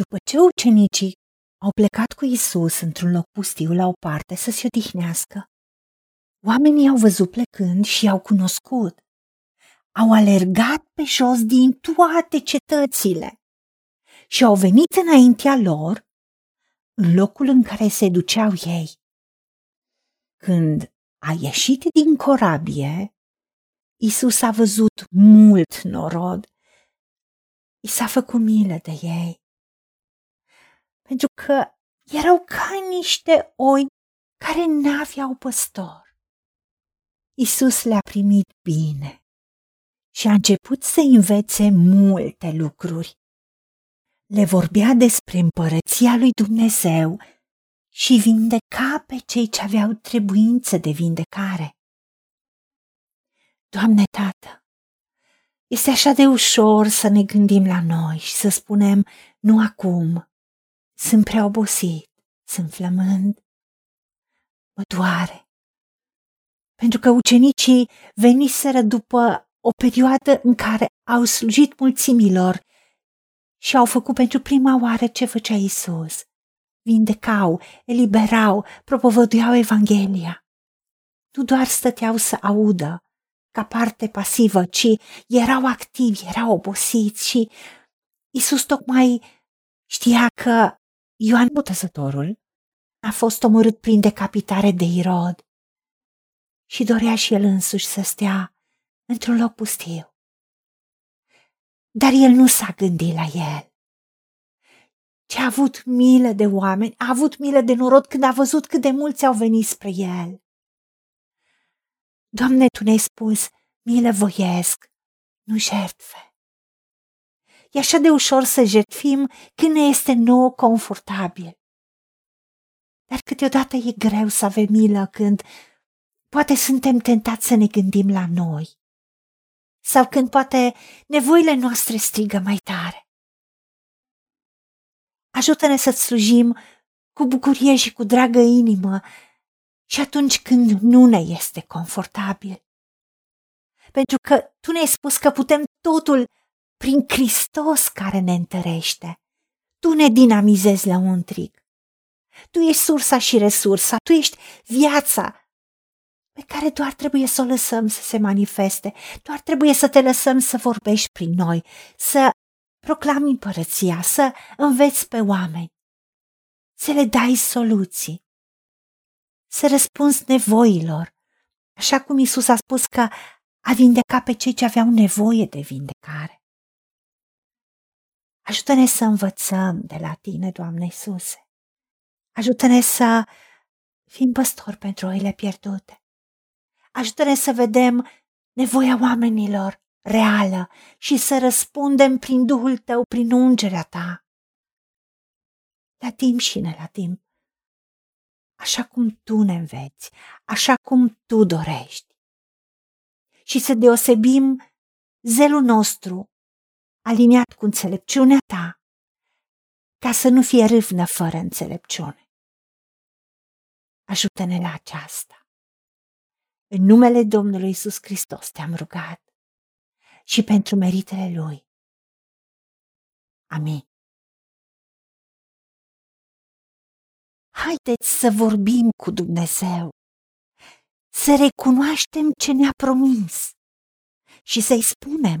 După ce ucenicii au plecat cu Isus într-un loc pustiu la o parte să se odihnească, oamenii au văzut plecând și i-au cunoscut. Au alergat pe jos din toate cetățile și au venit înaintea lor în locul în care se duceau ei. Când a ieșit din corabie, Isus a văzut mult norod. I s-a făcut milă de ei. Pentru că erau ca niște oi care n-aveau păstor. Isus le-a primit bine și a început să învețe multe lucruri. Le vorbea despre împărăția lui Dumnezeu și vindeca pe cei ce aveau trebuință de vindecare. Doamne Tată, este așa de ușor să ne gândim la noi și să spunem, nu acum, sunt prea obosit, sunt flămând, mă doare. Pentru că ucenicii veniseră după o perioadă în care au slujit mulțimilor și au făcut pentru prima oară ce făcea Isus. Vindecau, eliberau, propovăduiau Evanghelia. Nu doar stăteau să audă ca parte pasivă, ci erau activi, erau obosiți și Isus tocmai știa că Ioan Botezătorul a fost omorât prin decapitare de Irod și dorea și el însuși să stea într-un loc pustiu. Dar el nu s-a gândit la el. Ce a avut milă de oameni, a avut milă de norod când a văzut cât de mulți au venit spre el. Doamne, Tu ne-ai spus, milă voiesc, nu jertfe. E așa de ușor să jertfim când ne este nouă confortabil. Dar câteodată e greu să avem milă când poate suntem tentați să ne gândim la noi sau când poate nevoile noastre strigă mai tare. Ajută-ne să slujim cu bucurie și cu dragă inimă și atunci când nu ne este confortabil. Pentru că tu ne-ai spus că putem totul prin Hristos care ne întărește. Tu ne dinamizezi la un trig. Tu ești sursa și resursa, tu ești viața pe care doar trebuie să o lăsăm să se manifeste, doar trebuie să te lăsăm să vorbești prin noi, să proclami împărăția, să înveți pe oameni, să le dai soluții, să răspunzi nevoilor, așa cum Isus a spus că a vindecat pe cei ce aveau nevoie de vindecare. Ajută-ne să învățăm de la Tine, Doamne Iisuse. Ajută-ne să fim păstori pentru oile pierdute. Ajută-ne să vedem nevoia oamenilor reală și să răspundem prin Duhul Tău, prin ungerea Ta. La timp și ne la timp. Așa cum Tu ne înveți, așa cum Tu dorești. Și să deosebim zelul nostru aliniat cu înțelepciunea Ta, ca să nu fie râvnă fără înțelepciune. Ajută-ne la aceasta. În numele Domnului Isus Hristos te-am rugat și pentru meritele Lui. Amin. Haideți să vorbim cu Dumnezeu, să recunoaștem ce ne-a promis și să-i spunem,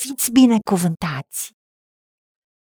Fiți binecuvântați!